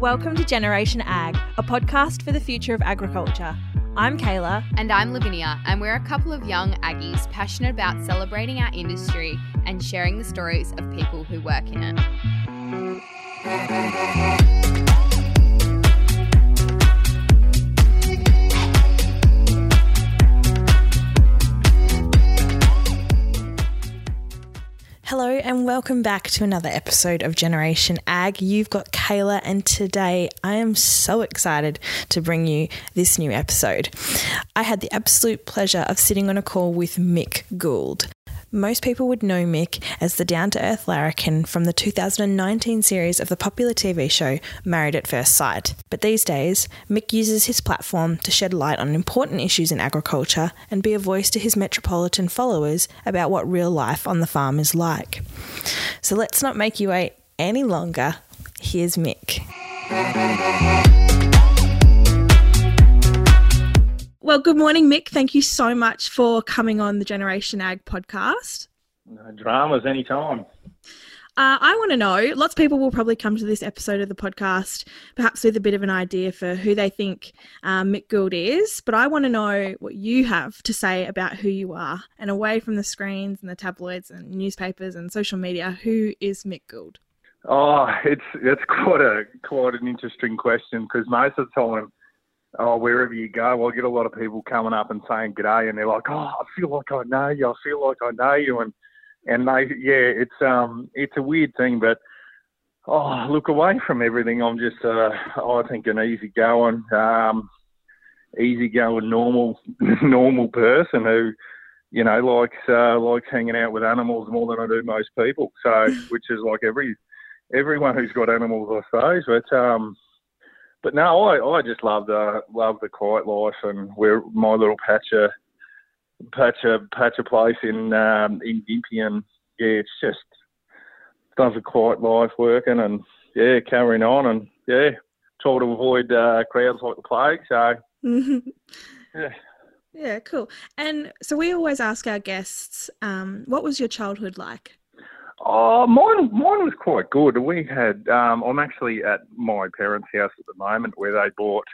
Welcome to Generation Ag, a podcast for the future of agriculture. I'm Kayla. And I'm Lavinia, and we're a couple of young Aggies passionate about celebrating our industry and sharing the stories of people who work in it. Hello, and welcome back to another episode of Generation Ag. You've got Kayla, and today I am so excited to bring you this new episode. I had the absolute pleasure of sitting on a call with Mick Gould. Most people would know Mick as the down to earth larrikin from the 2019 series of the popular TV show Married at First Sight. But these days, Mick uses his platform to shed light on important issues in agriculture and be a voice to his metropolitan followers about what real life on the farm is like. So let's not make you wait any longer. Here's Mick. Well, good morning, Mick. Thank you so much for coming on the Generation Ag podcast. No dramas anytime. Uh, I want to know lots of people will probably come to this episode of the podcast perhaps with a bit of an idea for who they think um, Mick Gould is, but I want to know what you have to say about who you are and away from the screens and the tabloids and newspapers and social media, who is Mick Gould? Oh, it's it's quite a quite an interesting question because most of the time oh, wherever you go, I get a lot of people coming up and saying g'day, and they're like, oh, I feel like I know you. I feel like I know you, and and they, yeah, it's um, it's a weird thing, but oh, look away from everything. I'm just, uh, I think, an easygoing, um, easygoing, normal, normal person who, you know, likes uh, likes hanging out with animals more than I do most people. So, which is like every everyone who's got animals, I suppose. But um, but no, I, I just love the love the quiet life and we're my little patch of patch of patch of place in um, in Gympie and yeah, it's just does a quiet life working and yeah, carrying on and yeah, try to avoid uh, crowds like the plague. So yeah. Yeah, cool. And so we always ask our guests, um, what was your childhood like? Oh, mine, mine was quite good. We had, um, I'm actually at my parents' house at the moment where they bought,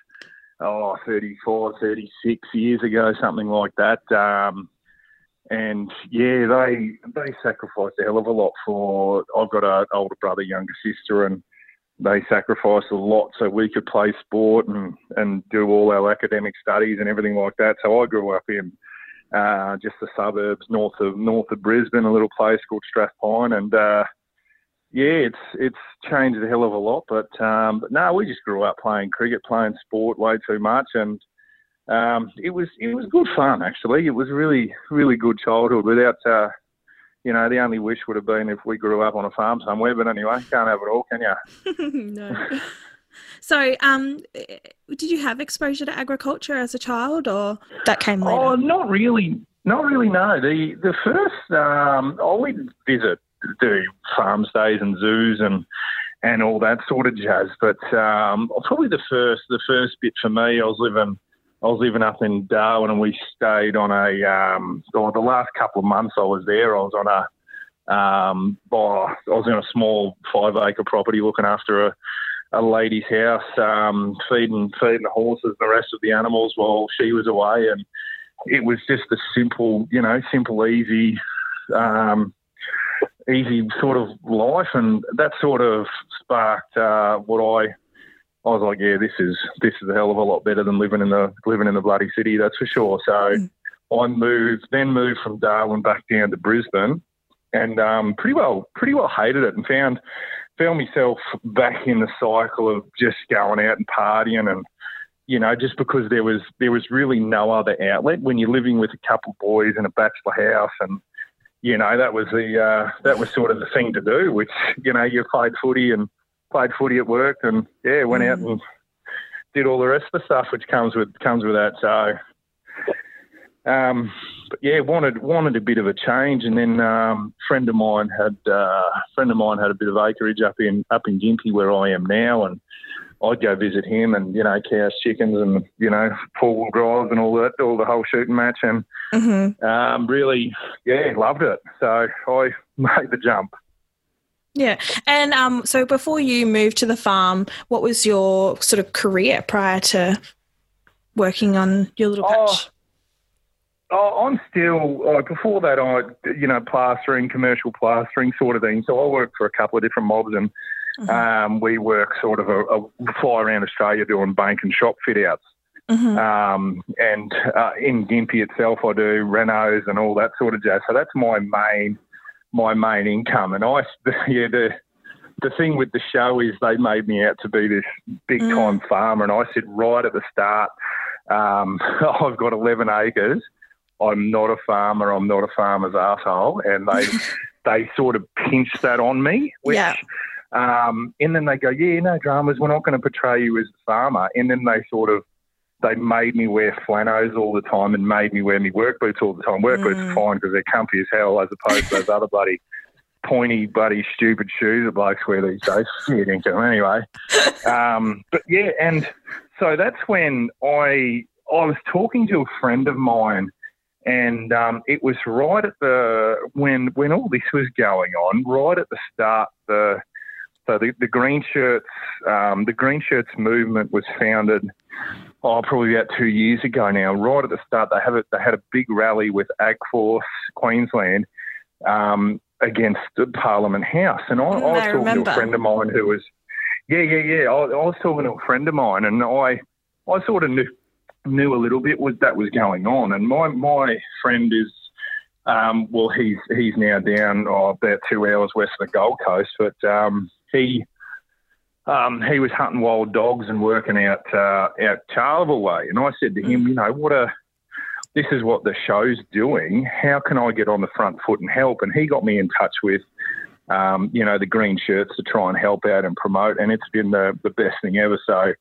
oh, 34, 36 years ago, something like that. Um, and yeah, they they sacrificed a hell of a lot for. I've got an older brother, younger sister, and they sacrificed a lot so we could play sport and and do all our academic studies and everything like that. So I grew up in uh, just the suburbs north of north of Brisbane, a little place called Strathpine, and uh, yeah, it's it's changed a hell of a lot. But um, but no, we just grew up playing cricket, playing sport way too much, and um, it was it was good fun actually. It was really really good childhood without. Uh, you know, the only wish would have been if we grew up on a farm somewhere. But anyway, can't have it all, can you? no. So, um, did you have exposure to agriculture as a child, or that came later? Oh, not really. Not really. No. The the first um, I would visit do farm stays and zoos and and all that sort of jazz. But um, probably the first the first bit for me, I was living I was living up in Darwin and we stayed on a um, or the last couple of months I was there, I was on a um, oh, I was in a small five acre property looking after a a lady's house, um, feeding feeding the horses and the rest of the animals while she was away, and it was just a simple, you know, simple, easy, um, easy sort of life, and that sort of sparked uh, what I. I was like, yeah, this is this is a hell of a lot better than living in the living in the bloody city, that's for sure. So mm. I moved, then moved from Darwin back down to Brisbane, and um, pretty well pretty well hated it, and found found myself back in the cycle of just going out and partying and you know just because there was there was really no other outlet when you're living with a couple of boys in a bachelor house and you know that was the uh, that was sort of the thing to do which you know you played footy and played footy at work and yeah went mm. out and did all the rest of the stuff which comes with comes with that so um, but yeah, wanted wanted a bit of a change, and then um, friend of mine had uh, friend of mine had a bit of acreage up in up in Gympie where I am now, and I'd go visit him, and you know, cows, chickens, and you know, four wheel drives and all that, all the whole shooting match, and mm-hmm. um, really, yeah, loved it. So I made the jump. Yeah. And um, so before you moved to the farm, what was your sort of career prior to working on your little Oh, patch? Oh, I'm still like before that. I, you know, plastering, commercial plastering, sort of thing. So I worked for a couple of different mobs, and Mhm. um, we work sort of a, a fly around Australia doing bank and shop fit outs. Mhm. Um, and uh, in Gympie itself, I do renos and all that sort of jazz. So that's my main my main income. And I, yeah, the the thing with the show is they made me out to be this big time farmer, and I said right at the start, um, I've got 11 acres. I'm not a farmer. I'm not a farmer's asshole, and they they sort of pinch that on me. Which, Yeah. Um, and then they go, yeah, no dramas. We're not going to portray you as a farmer. And then they sort of they made me wear flannels all the time and made me wear me work boots all the time. Work boots Mm. are fine because they're comfy as hell, as opposed to those other bloody pointy, bloody stupid shoes that blokes wear these days. Shit, ain't them. Anyway, um, but yeah, and so that's when I I was talking to a friend of mine, and um, it was right at the when when all this was going on, right at the start. The so the, the green shirts, um, the green shirts movement was founded, oh, probably about two years ago now. Right at the start, they have a, they had a big rally with AgForce Queensland um, against the Parliament House, and I, Mm, I was I talking remember. to a friend of mine who was, yeah, yeah, yeah. I, I was talking to a friend of mine, and I, I sort of knew knew a little bit what that was going on, and my my friend is. Um, well, he's he's now down oh, about two hours west of the Gold Coast, but um, he um, he was hunting wild dogs and working out uh, out Charleville way. And I said to him, you know, what a this is what the show's doing. How can I get on the front foot and help? And he got me in touch with, um, you know, the green shirts to try and help out and promote. And it's been the, the best thing ever. So,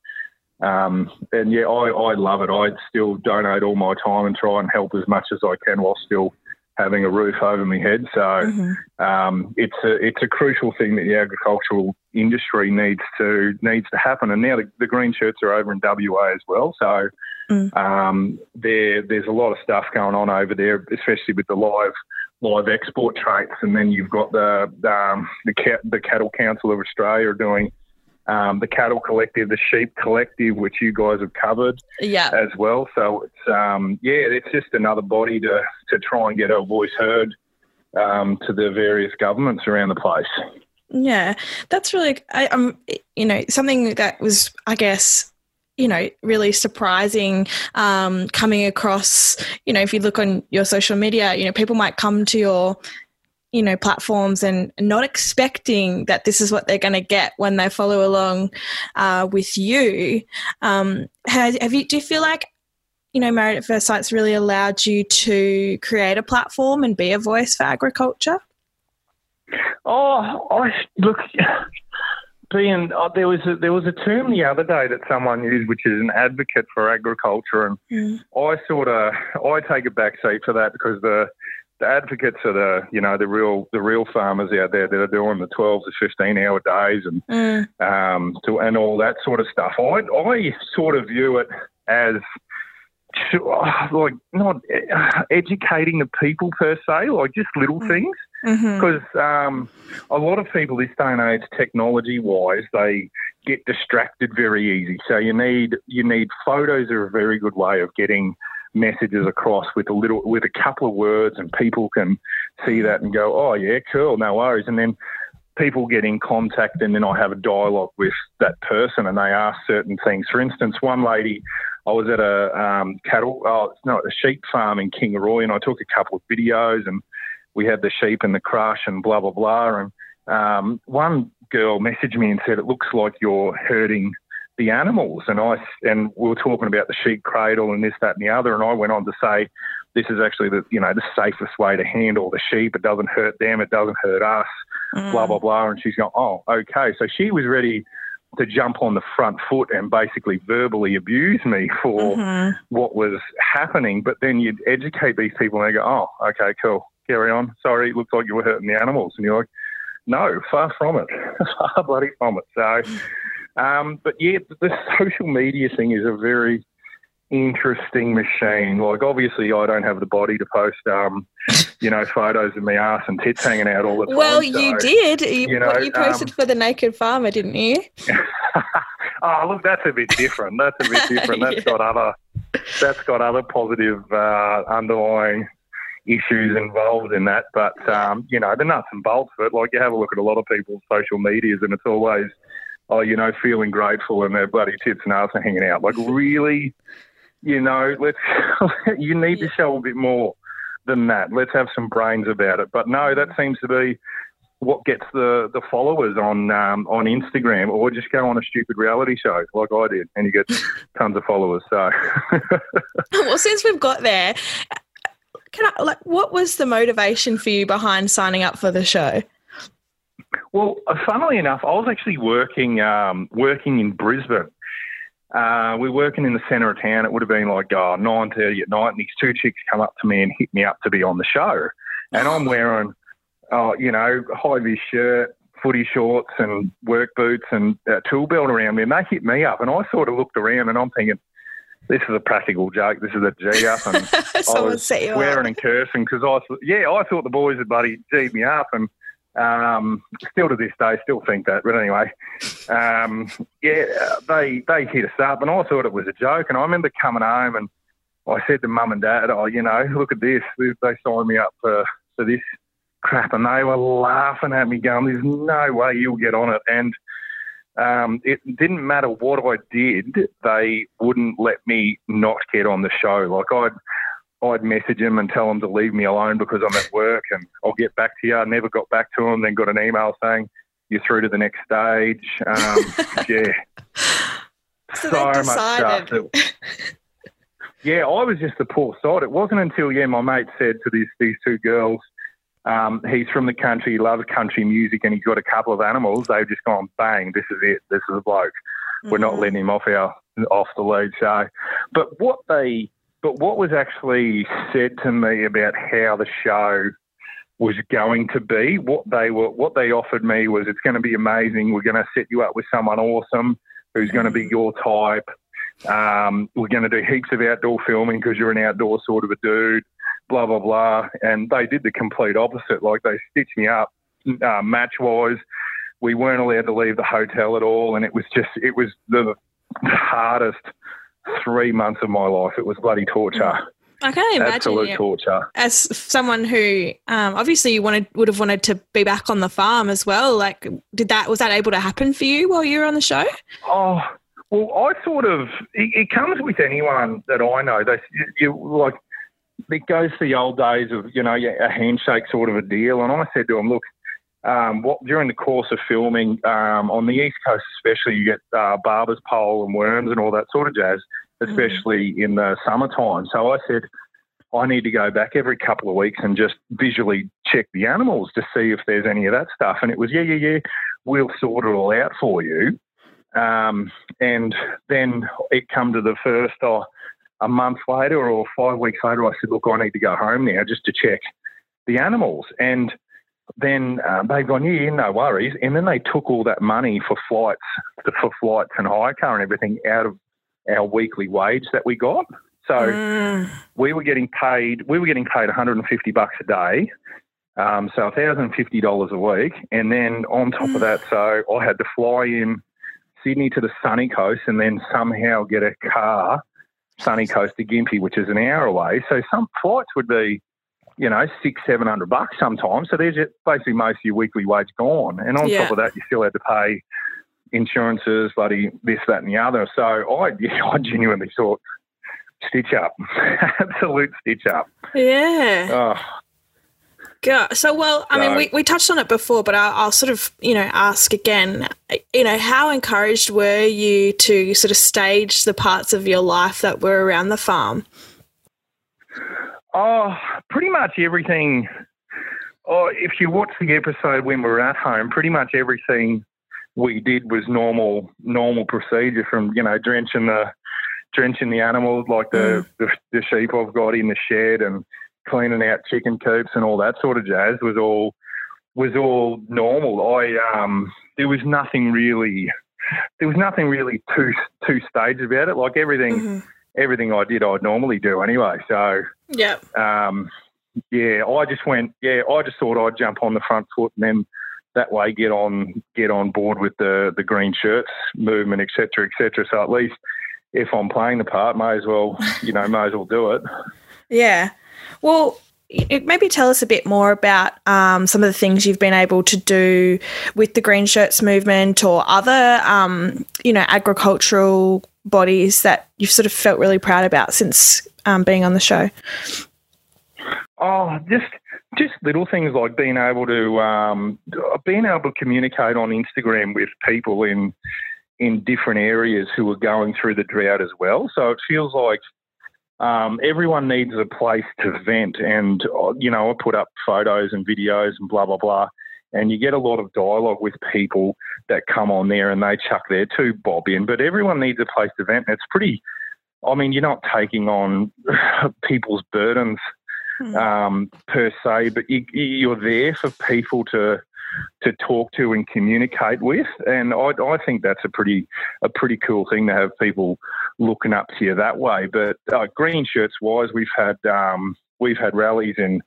um, and yeah, I, I love it. I still donate all my time and try and help as much as I can while still having a roof over my head. So Mhm. um, it's a it's a crucial thing that the agricultural industry needs to needs to happen. And now the, the green shirts are over in WA as well. So Mm. um, there there's a lot of stuff going on over there, especially with the live live export traits. And then you've got the um, the the Cattle Council of Australia doing. Um, the cattle collective, the sheep collective, which you guys have covered Yeah. as well. So it's um, yeah, it's just another body to to try and get our voice heard um, to the various governments around the place. Yeah, that's really, I, um, you know, something that was, I guess, you know, really surprising um, coming across. You know, if you look on your social media, you know, people might come to your, you know, platforms and not expecting that this is what they're going to get when they follow along uh, with you. Um, have, have you? Do you feel like? You know, Married at First Sight's really allowed you to create a platform and be a voice for agriculture. Oh, I look. Being oh, there was a, there was a term the other day that someone used, which is an advocate for agriculture, and Mm. I sort of I take a back seat for that because the the advocates are the you know the real the real farmers out there that are doing the twelve to fifteen hour days and Mm. um, to, and all that sort of stuff. I, I sort of view it as like not uh, educating the people per se, like just little Mm. things. Because um, a lot of people this day and age, technology wise, they get distracted very easy. So you need you need photos are a very good way of getting messages across with a little with a couple of words, and people can see that and go, oh yeah, cool, no worries, and then. People get in contact, and then I have a dialogue with that person, and they ask certain things. For instance, one lady, I was at a um, cattle, oh, it's not a sheep farm in Kingaroy, and I took a couple of videos, and we had the sheep and the crush and blah blah blah. And um, one girl messaged me and said, "It looks like you're hurting the animals." And I and we were talking about the sheep cradle and this, that, and the other. And I went on to say, "This is actually the you know the safest way to handle the sheep. It doesn't hurt them. It doesn't hurt us." Mm. Blah blah blah. And she's going, "Oh, okay." So she was ready to jump on the front foot and basically verbally abuse me for Mhm. what was happening, but then you'd educate these people and they go, oh, okay, cool, carry on. Sorry, it looks like you were hurting the animals. And you're like, no, far from it. far bloody from it. So, um, but yeah, the social media thing is a very, interesting machine. Like, obviously, I don't have the body to post, um, you know, photos of me ass and tits hanging out all the time. Well, so, you did. You, you know, you posted um, for the Naked Farmer, didn't you? oh, look, that's a bit different. That's a bit different. That's Yeah. got other, that's got other positive uh, underlying issues involved in that. But um, you know, the nuts and bolts of it. Like you have a look at a lot of people's social medias, and it's always, oh, you know, feeling grateful and their bloody tits and ass are hanging out. Like really, you know, let's you need to show a bit more than that. Let's have some brains about it. But no, that seems to be what gets the, the followers on um, on Instagram, or just go on a stupid reality show like I did, and you get tons of followers. So, well, since we've got there, can I like what was the motivation for you behind signing up for the show? Well, uh, funnily enough, I was actually working um, working in Brisbane. Uh, We're working in the centre of town. It would have been like nine thirty at night, and these two chicks come up to me and hit me up to be on the show, and I'm wearing, oh, you know, high vis shirt, footy shorts, and work boots, and a tool belt around me, and they hit me up, and I sort of looked around, and I'm thinking, this is a practical joke. This is a G up, and I was swearing up. and cursing because I, yeah, I thought the boys had bloody G'd me up, and um, still to this day, still think that. But anyway, um, yeah, they they hit us up, and I thought it was a joke. And I remember coming home, and I said to mum and dad, "Oh, you know, look at this. They signed me up for for this crap," and they were laughing at me, going, "There's no way you'll get on it." And um, it didn't matter what I did; they wouldn't let me not get on the show. Like I'd I'd message him and tell him to leave me alone because I'm at work and I'll get back to you. I never got back to him, Then got an email saying you're through to the next stage. Um, yeah, So much decided. It- yeah, I was just a poor sod. It wasn't until yeah, my mate said to these these two girls, um, he's from the country, he loves country music, and he's got a couple of animals. They've just gone bang. This is it. This is a bloke. We're not Mhm. letting him off our off the lead So, But what they but what was actually said to me about how the show was going to be, what they were what they offered me was it's going to be amazing. We're going to set you up with someone awesome who's going to be your type. Um, we're going to do heaps of outdoor filming because you're an outdoor sort of a dude. Blah blah blah. And they did the complete opposite. Like they stitched me up uh, match wise. We weren't allowed to leave the hotel at all, and it was just it was the hardest three months of my life. It was bloody torture, I can't imagine absolute yeah, torture. as someone who um, obviously you wanted would have wanted to be back on the farm as well. Like, did that was that able to happen for you while you were on the show? Oh, well, I sort of it, it comes with anyone that I know. They you, you like it goes to the old days of you know a handshake sort of a deal. And I said to him, look. Um, what during the course of filming um, on the east coast, especially, you get uh, barber's pole and worms and all that sort of jazz, especially in the summertime. So I said, I need to go back every couple of weeks and just visually check the animals to see if there's any of that stuff. And it was, yeah, yeah, yeah, we'll sort it all out for you. Um, and then it come to the first uh, a month later or five weeks later, I said, look, I need to go home now just to check the animals. And then uh, they've gone, yeah, yeah, no worries. And then they took all that money for flights, for flights and hire car and everything out of our weekly wage that we got. So Mm. we were getting paid. We were getting paid 150 bucks a day, um, so 1,050 dollars a week. And then on top of that, so I had to fly in Sydney to the sunny coast, and then somehow get a car sunny coast to Gympie, which is an hour away. So some flights would be, you know, six, seven hundred bucks sometimes. So there's basically most of your weekly wage gone. And on Yeah. top of that, you still had to pay insurances, bloody this, that, and the other. So I, I genuinely thought, stitch up, absolute stitch up. Yeah. Oh, Yeah. So, well, I mean, we, we touched on it before, but I'll, I'll sort of, you know, ask again, you know, how encouraged were you to sort of stage the parts of your life that were around the farm? Oh, pretty much everything. Oh, if you watch the episode when we were at home, pretty much everything we did was normal, normal procedure from you know drenching the drenching the animals like the, the the sheep I've got in the shed and cleaning out chicken coops and all that sort of jazz was all was all normal. I um there was nothing really there was nothing really too too staged about it. Like everything Mhm. Everything I did, I'd normally do anyway. So Yeah. um, yeah, I just went. Yeah, I just thought I'd jump on the front foot and then that way get on get on board with the the green shirts movement, etc., etc. So at least if I'm playing the part, may as well, you know, may as well do it. Yeah. Well, maybe tell us a bit more about um, some of the things you've been able to do with the Green Shirts movement or other, um, you know, agricultural bodies that you've sort of felt really proud about since um, being on the show. Oh, just just little things like being able to um, being able to communicate on Instagram with people in in different areas who are going through the drought as well. So it feels like um, everyone needs a place to vent, and uh, you know, I put up photos and videos and blah blah blah, and you get a lot of dialogue with people that come on there and they chuck their two bob in. But everyone needs a place to vent. And it's pretty. I mean, you're not taking on people's burdens um, per se, but you, you're there for people to to talk to and communicate with, and I, I think that's a pretty a pretty cool thing to have people looking up to you that way. But uh, green shirts wise, we've had um, we've had rallies in.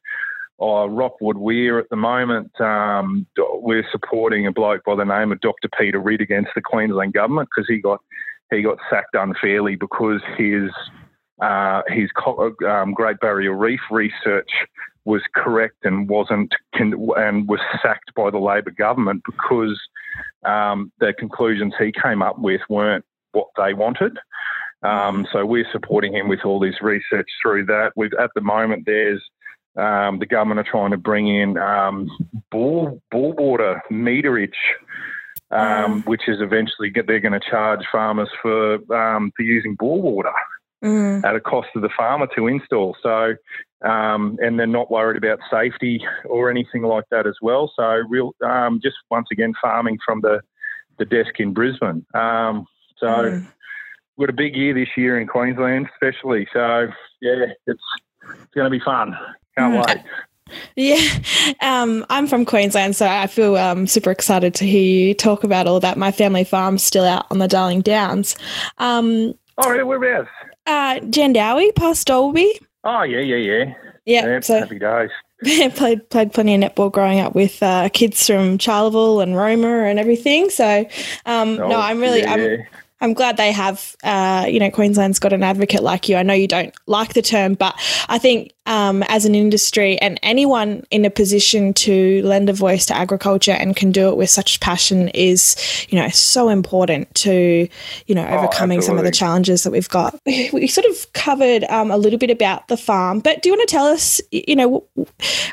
Uh, Rookwood Weir at the moment, um, we're supporting a bloke by the name of Dr. Peter Ridd against the Queensland government because he got he got sacked unfairly because his uh, his um, Great Barrier Reef research was correct and wasn't and was sacked by the Labor government because um, the conclusions he came up with weren't what they wanted. Um, so we're supporting him with all this research through that. We've at the moment there's um, the government are trying to bring in um, bull bull water meterage. Um, which is eventually get, they're going to charge farmers for um, for using bore water Mm. at a cost to the farmer to install. So, um, and they're not worried about safety or anything like that as well. So, real, um, just once again, farming from the the desk in Brisbane. Um, so, Mm. we've got a big year this year in Queensland, especially. So, yeah, it's it's going to be fun. Can't Mm. wait. Yeah, um, I'm from Queensland, so I feel um, super excited to hear you talk about all that. My family farm's still out on the Darling Downs. Um, Oh, yeah, whereabouts? uh, Jandowae, past Dalby. Oh, yeah, yeah, yeah. Yeah, yeah so happy days. played played plenty of netball growing up with uh, kids from Charleville and Roma and everything. So um, Oh, no, I'm really yeah, I'm, yeah. I'm glad they have, uh, you know, Queensland's got an advocate like you. I know you don't like the term, but I think um, as an industry and anyone in a position to lend a voice to agriculture and can do it with such passion is, you know, so important to, you know, overcoming some of the challenges that we've got. We, we sort of covered um, a little bit about the farm, but do you want to tell us, you know,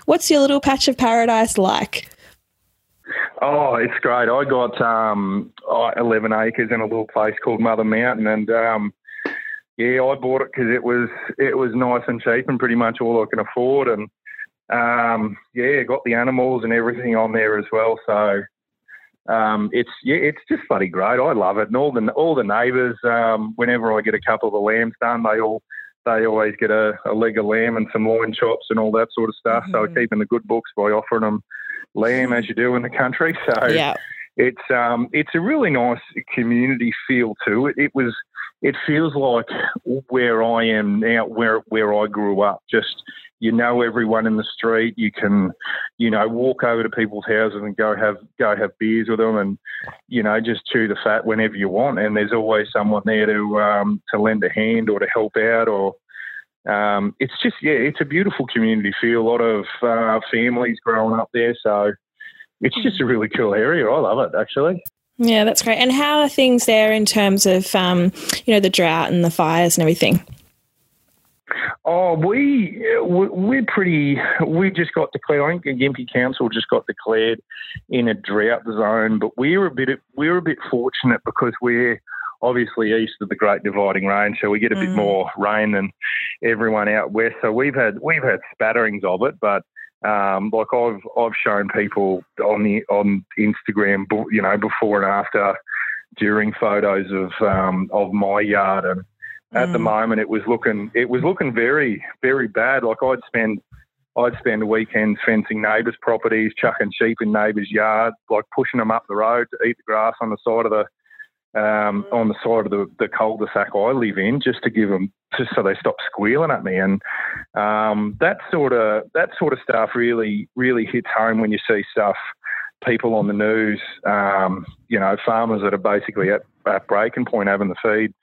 what's your little patch of paradise like? Oh, it's great. I got um, oh, 11 acres in a little place called Mothar Mountain, and um, yeah, I bought it because it was it was nice and cheap and pretty much all I can afford, and um, yeah, got the animals and everything on there as well. So um, it's yeah, it's just bloody great. I love it, and all the all the neighbours. Um, whenever I get a couple of the lambs done, they all they always get a, a leg of lamb and some loin chops and all that sort of stuff. So I Mhm. keep in the good books by offering them lamb as you do in the country. So Yeah. it's um it's a really nice community feel too. it. It was it feels like where I am now, where where I grew up. Just you know everyone in the street. You can you know walk over to people's houses and go have go have beers with them, and you know just chew the fat whenever you want. And there's always someone there to um, to lend a hand or to help out or. Um, it's just yeah, it's a beautiful community feel. A lot of uh, families growing up there, so it's just a really cool area. I love it actually. Yeah, that's great. And how are things there in terms of, um, you know, the drought and the fires and everything? Oh, we we- we're pretty. We just got declared. I think Gympie Council just got declared in a drought zone, but we're a bit we're a bit fortunate because we're obviously east of the Great Dividing Range, so we get a bit Mm. more rain than everyone out west. So we've had we've had spatterings of it, but um, like I've I've shown people on the on Instagram, you know, before and after, during photos of um, of my yard and at the Mm. moment it was looking it was looking very very bad like i'd spend i'd spend weekends fencing neighbours' properties chucking sheep in neighbours' yards like pushing them up the road to eat the grass on the side of the um, on the side of the, the cul-de-sac I live in, just to give them, just so they stop squealing at me. And um, that sort of that sort of stuff really really hits home when you see stuff, people on the news, um, you know, farmers that are basically at, at breaking point having to feed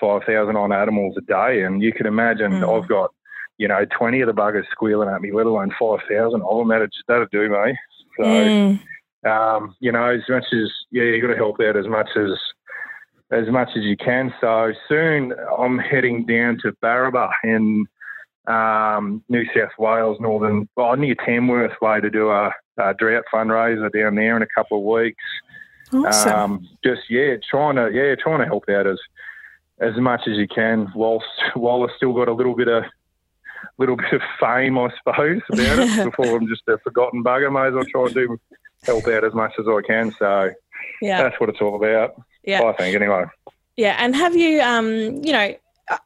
five thousand on animals a day, and you can imagine mm. I've got you know, 20 of the buggers squealing at me, let alone 5,000 of them. That'd, that'd do me. So, mm. um, you know, as much as, yeah, you've got to help out as much as, as much as you can. So soon I'm heading down to Barraba in um, New South Wales, northern, well, near Tamworth way to do a, a, drought fundraiser down there in a couple of weeks. Awesome. Um, just yeah, trying to yeah, trying to help out as as much as you can, whilst while I've still got a little bit of little bit of fame, I suppose, about it before I'm just a forgotten bugger. May as well try and do help out as much as I can. So yeah, that's what it's all about. Yeah, I think anyway. Yeah, and have you, um, you know,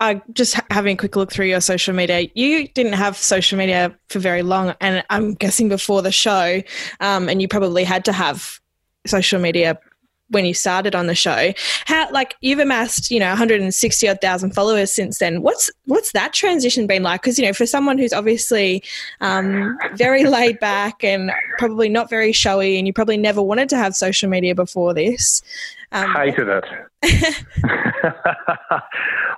I just having a quick look through your social media. You didn't have social media for very long, and I'm guessing before the show, um, and you probably had to have social media when you started on the show. How like you've amassed, you know, 160 odd thousand followers since then. What's what's that transition been like? Because you know, for someone who's obviously um, very laid back and probably not very showy, and you probably never wanted to have social media before this. Um, Hated it.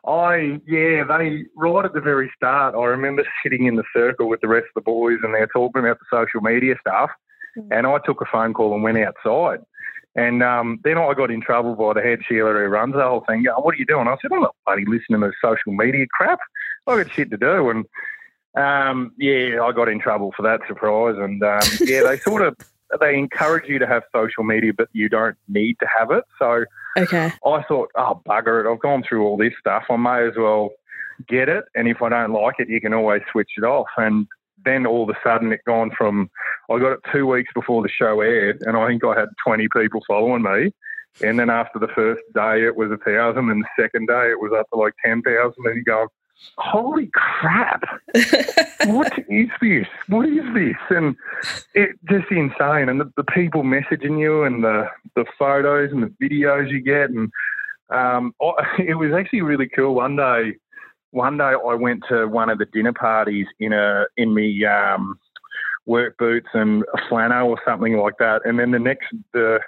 I yeah, they right at the very start. I remember sitting in the circle with the rest of the boys, and they're talking about the social media stuff. Mm. And I took a phone call and went outside and um, then I got in trouble by the head Sheila who runs the whole thing. Going, what are you doing? I said, I'm not bloody listening to social media crap. I got shit to do. And um, yeah, I got in trouble for that surprise. And um, yeah, they sort of they encourage you to have social media, but you don't need to have it. So okay, I thought, oh bugger it, I've gone through all this stuff. I may as well get it. And if I don't like it, you can always switch it off. And then all of a sudden it gone from I got it two weeks before the show aired, and I think I had 20 people following me. And then after the first day, it was a thousand, and the second day, it was up to like 10,000. And you go, holy crap, what is this? What is this? And it just insane. And the, the, people messaging you and the, the photos and the videos you get. And um, I, it was actually really cool. One day, one day I went to one of the dinner parties in a in me um, work boots and a flannel or something like that, and then the next the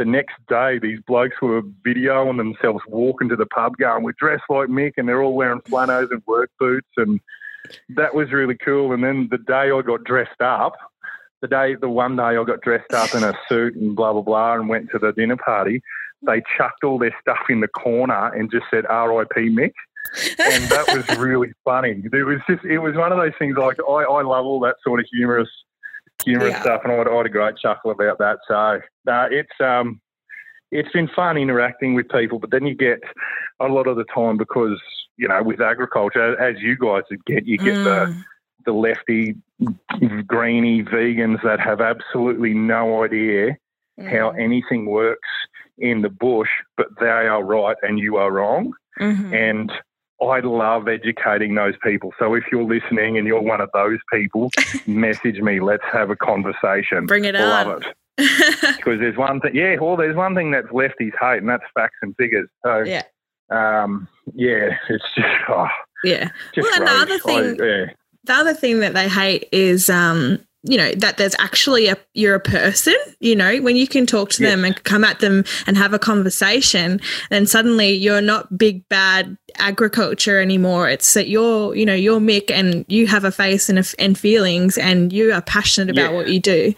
the next day these blokes were videoing themselves walking to the pub going, We're dressed like Mick and they're all wearing flannels and work boots and that was really cool. And then the day I got dressed up, the day the one day I got dressed up in a suit and blah blah blah and went to the dinner party, they chucked all their stuff in the corner and just said R.I.P. Mick and that was really funny. It was just, it was one of those things. Like I, I love all that sort of humorous, humorous yeah. stuff, and I had, I had, a great chuckle about that. So uh, it's um, it's been fun interacting with people, but then you get a lot of the time because you know with agriculture, as you guys get, you get mm. the the lefty, greeny vegans that have absolutely no idea mm. how anything works in the bush, but they are right and you are wrong. Mm-hmm. And I love educating those people. So if you're listening and you're one of those people, message me. Let's have a conversation. Bring it love on. it. because there's one thing, yeah. Well, there's one thing that's lefties hate, and that's facts and figures. So yeah, um, yeah, it's just oh, yeah. Just well, another thing, I, yeah. the other thing that they hate is um, you know that there's actually a you're a person you know when you can talk to them and come at them and have a conversation then suddenly you're not big bad agriculture anymore it's that you're you know you're mick and you have a face and, a, and feelings and you are passionate about yeah. what you do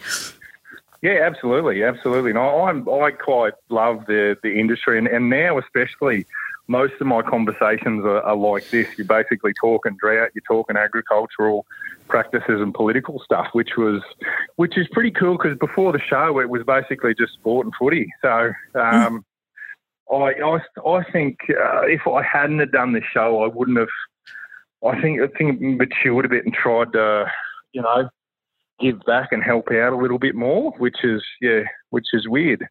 yeah absolutely absolutely and I, I'm, quite love the the industry and, and now especially most of my conversations are, are, like this. You're basically talking drought, you're talking agricultural practices and political stuff, which was which is pretty cool because before the show it was basically just sport and footy. So um, I, I, I think uh, if I hadn't have done this show, I wouldn't have. I think I think matured a bit and tried to, you know, give back and help out a little bit more, which is yeah, which is weird.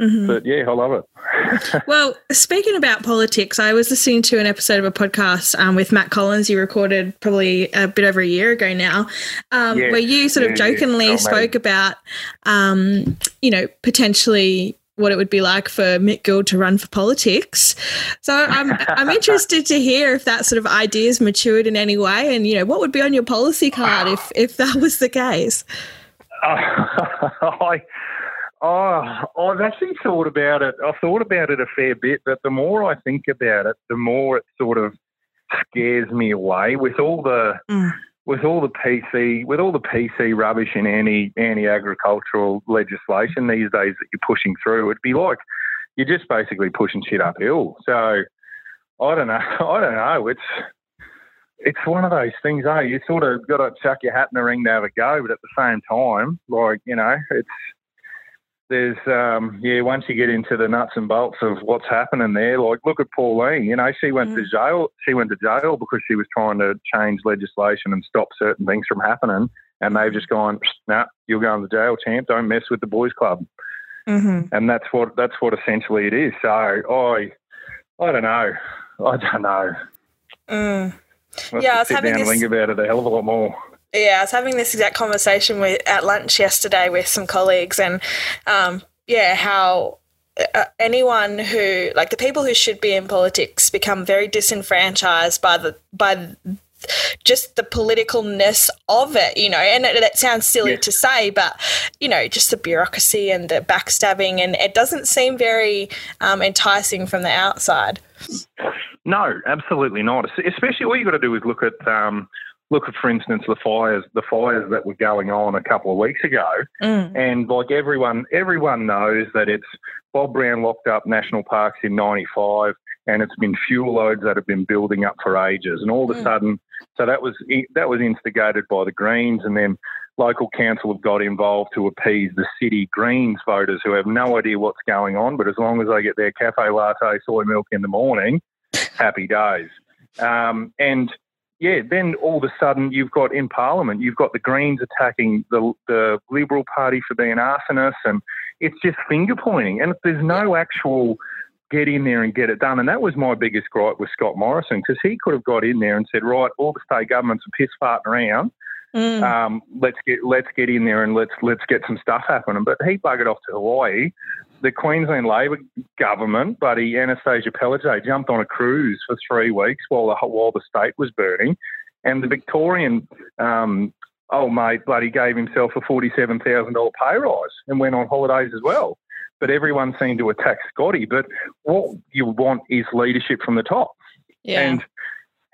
Mm-hmm. But yeah, I love it. well, speaking about politics, I was listening to an episode of a podcast um, with Matt Collins you recorded probably a bit over a year ago now, um, yeah. where you sort of yeah, jokingly yeah. oh, spoke about, um, you know, potentially what it would be like for Mick Gould to run for politics. So I'm I'm interested to hear if that sort of idea's matured in any way, and you know what would be on your policy card if if that was the case. Uh, I. Oh, I've actually thought about it. I've thought about it a fair bit, but the more I think about it, the more it sort of scares me away with all the mm with all the PC with all the PC rubbish and anti anti agricultural legislation these days that you're pushing through, it'd be like you're just basically pushing shit uphill. So I don't know. I don't know. It's it's one of those things, eh? You sort of got to chuck your hat in the ring to have a go, but at the same time, like you know, it's there's um, yeah once you get into the nuts and bolts of what's happening there like look at Pauline you know she went mm. to jail she went to jail because she was trying to change legislation and stop certain things from happening and they've just gone nah you're going to jail champ don't mess with the boys club mm-hmm. and that's what that's what essentially it is so I I don't know I don't know mm. yeah I was having this... think about it a hell of a lot more yeah, I was having this exact conversation with at lunch yesterday with some colleagues, and um, yeah, how uh, anyone who like the people who should be in politics become very disenfranchised by the by just the politicalness of it, you know, and it, it sounds silly yeah. to say, but you know, just the bureaucracy and the backstabbing, and it doesn't seem very um, enticing from the outside. No, absolutely not. Especially all you got to do is look at um, look at, for instance, the fires, the fires that were going on a couple of weeks ago, mm. and like everyone, everyone knows that it's Bob Brown locked up national parks in '95, and it's been fuel loads that have been building up for ages, and all of a mm. sudden, so that was that was instigated by the Greens, and then local council have got involved to appease the city Greens voters who have no idea what's going on, but as long as they get their cafe latte soy milk in the morning, happy days. Um, and yeah, then all of a sudden you've got in Parliament, you've got the Greens attacking the, the Liberal Party for being arsonists, and it's just finger pointing. And there's no actual get in there and get it done. And that was my biggest gripe with Scott Morrison because he could have got in there and said, right, all the state governments are piss farting around. Mm. Um, let's get let's get in there and let's let's get some stuff happening. But he buggered off to Hawaii the Queensland Labor government, buddy Annastacia Palaszczuk, jumped on a cruise for three weeks while the while the state was burning, and the Victorian um, old mate bloody gave himself a forty-seven thousand dollar pay rise and went on holidays as well. But everyone seemed to attack Scotty. But what you want is leadership from the top, yeah. and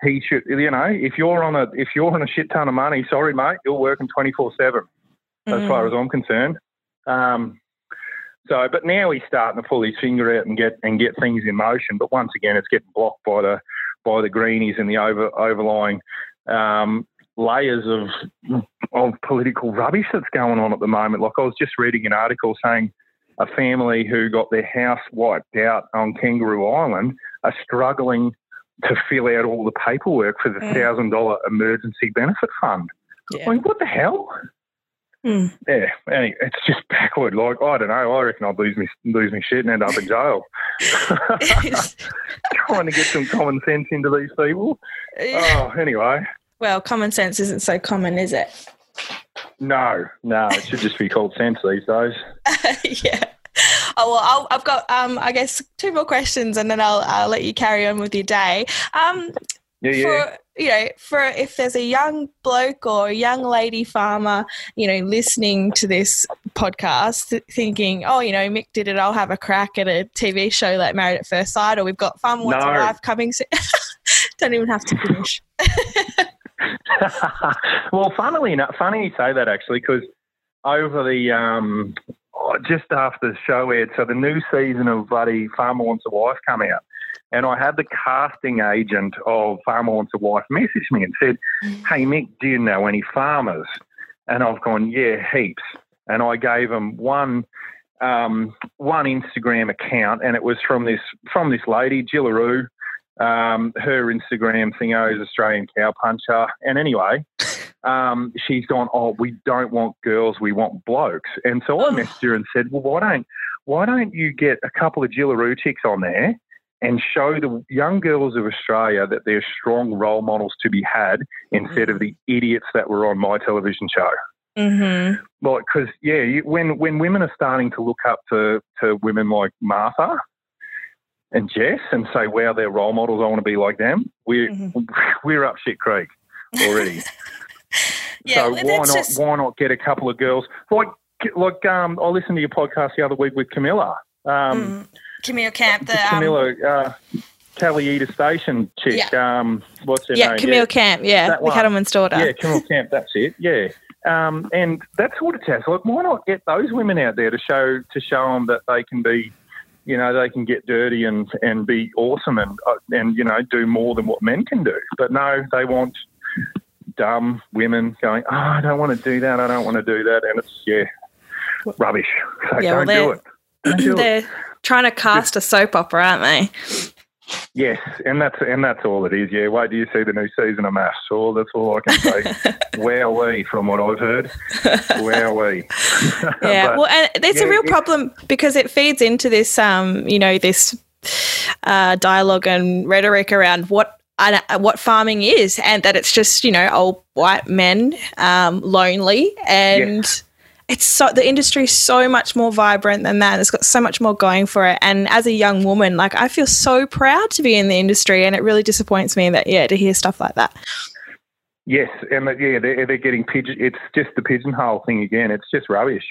he should. You know, if you're on a if you're on a shit ton of money, sorry mate, you're working twenty four seven. As far mm. as I'm concerned. Um, so, but now he's starting to pull his finger out and get and get things in motion. But once again, it's getting blocked by the by the greenies and the over overlying um, layers of of political rubbish that's going on at the moment. Like I was just reading an article saying a family who got their house wiped out on Kangaroo Island are struggling to fill out all the paperwork for the thousand dollar emergency benefit fund. Yeah. I mean, what the hell? Mm. Yeah, anyway, it's just backward. Like I don't know. I reckon I'd lose me lose me shit and end up in jail. Trying to get some common sense into these people. Oh, anyway. Well, common sense isn't so common, is it? No, no. It should just be called sense these days. yeah. Oh well, i have got um, I guess two more questions, and then I'll I'll let you carry on with your day. Um, yeah, yeah. For, you know, for if there's a young bloke or a young lady farmer, you know, listening to this podcast, thinking, oh, you know, Mick did it, I'll have a crack at a TV show like Married at First Sight, or we've got Farm Wants no. a Wife coming soon. Don't even have to finish. well, funnily enough, funny you say that actually, because over the um, just after the show aired, so the new season of Bloody Farmer Wants a Wife come out. And I had the casting agent of Farmer Wants a Wife message me and said, Hey, Mick, do you know any farmers? And I've gone, Yeah, heaps. And I gave him one. Um, one Instagram account, and it was from this from this lady, Jillaroo. Um, her Instagram thing is Australian Cow Puncher. And anyway, um, she's gone, oh, we don't want girls, we want blokes. And so I messaged her and said, well, why don't why don't you get a couple of Jillaroo chicks on there and show the young girls of Australia that they're strong role models to be had instead of the idiots that were on my television show. Mm-hmm. Like, because yeah, you, when when women are starting to look up to to women like Martha and Jess and say, "Wow, they're role models. I want to be like them." We're Mhm. we're up shit creek already. Yeah, so well, why not just- why not get a couple of girls like like um I listened to your podcast the other week with Camilla. Um, Mm. Camille Camp, the the um, Camilla uh, Calieta Station chick. Um, what's her yeah, name? Camille Camp, yeah, that the one. cattleman's daughter. Yeah, Camille Camp. That's it. Yeah. Um, and that sort of jazz. Like, why not get those women out there to show to show them that they can be, you know, they can get dirty and and be awesome and uh, and you know do more than what men can do. But no, they want dumb women going. Oh, I don't want to do that. I don't want to do that. And it's yeah, rubbish. So Yeah, don't Don't do it. They're trying to cast a soap opera, aren't they? Yes, and that's and that's all it is. Yeah, wait do you see the new season of MAFS. All that's all I can say. Wowee, from what I've heard. Wowee. Yeah, But, well, and it's a real problem because it feeds into this, um, you know, this uh, dialogue and rhetoric around what uh, what farming is, and that it's just you know old white men, um, lonely, and it's so the industry is so much more vibrant than that. It's got so much more going for it, and as a young woman, like I feel so proud to be in the industry, and it really disappoints me that yeah to hear stuff like that. Yes, and yeah, they're, they're getting pigeon. It's just the pigeonhole thing again. It's just rubbish,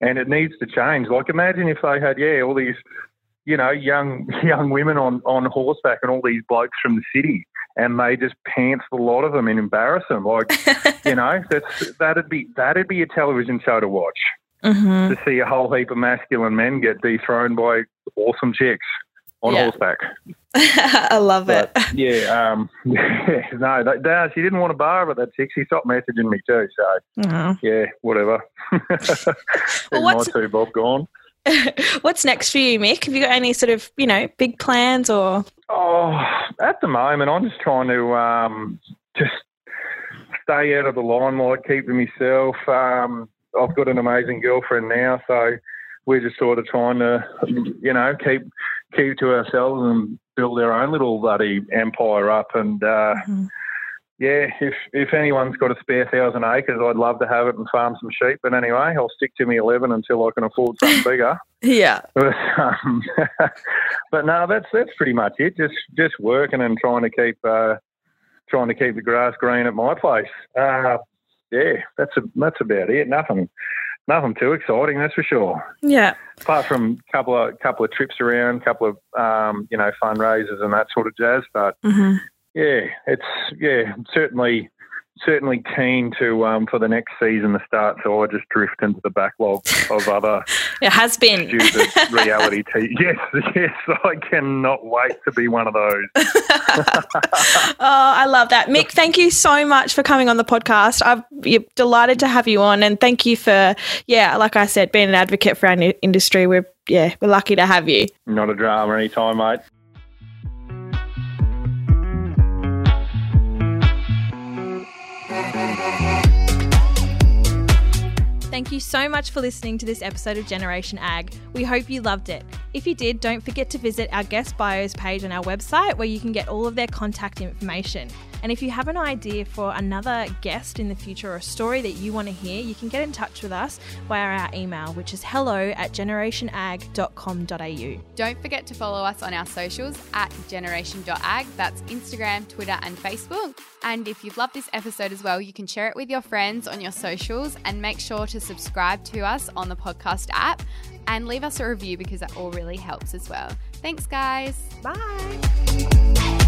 and it needs to change. Like, imagine if they had, yeah, all these, you know, young young women on on horseback and all these blokes from the city, and they just pants the lot of them and embarrass them. Like, you know, that's that'd be that'd be a television show to watch. hmm To see a whole heap of masculine men get dethroned by awesome chicks on Yeah. horseback. I love it. Yeah, um, yeah, no, that, that, she didn't want to bar, but that chick, she stopped messaging me too. So Oh. yeah, whatever. Well, my what's- two bob gone. What's next for you, Mick? Have you got any sort of, you know, big plans or? Oh, at the moment, I'm just trying to um, just stay out of the limelight, keep to myself. Um, I've got an amazing girlfriend now, so we're just sort of trying to, you know, keep keep to ourselves and build our own little bloody empire up. And uh, Mhm. yeah, if if anyone's got a spare thousand acres, I'd love to have it and farm some sheep. But anyway, I'll stick to me eleven until I can afford something bigger. Yeah. But, um, but no, that's that's pretty much it. Just just working and trying to keep uh, trying to keep the grass green at my place. Uh, yeah, that's a, that's about it. Nothing nothing too exciting, that's for sure. Yeah. Apart from a couple of couple of trips around, couple of um, you know fundraisers and that sort of jazz. But hmm yeah, it's yeah certainly certainly keen to um, for the next season to start. So I just drift into the backlog of other It has been. reality TV. Yes, yes, I cannot wait to be one of those. oh, I love that. Mick, thank you so much for coming on the podcast. I'm delighted to have you on and thank you for, yeah, like I said, being an advocate for our industry. We're, yeah, we're lucky to have you. Not a drama anytime, mate. Thank you so much for listening to this episode of Generation Ag. We hope you loved it. If you did, don't forget to visit our guest bios page on our website where you can get all of their contact information. And if you have an idea for another guest in the future or a story that you want to hear, you can get in touch with us via our email, which is hello at generationag.com.au. Don't forget to follow us on our socials at generation.ag. That's Instagram, Twitter, and Facebook. And if you've loved this episode as well, you can share it with your friends on your socials and make sure to subscribe to us on the podcast app and leave us a review because that all really helps as well. Thanks, guys. Bye.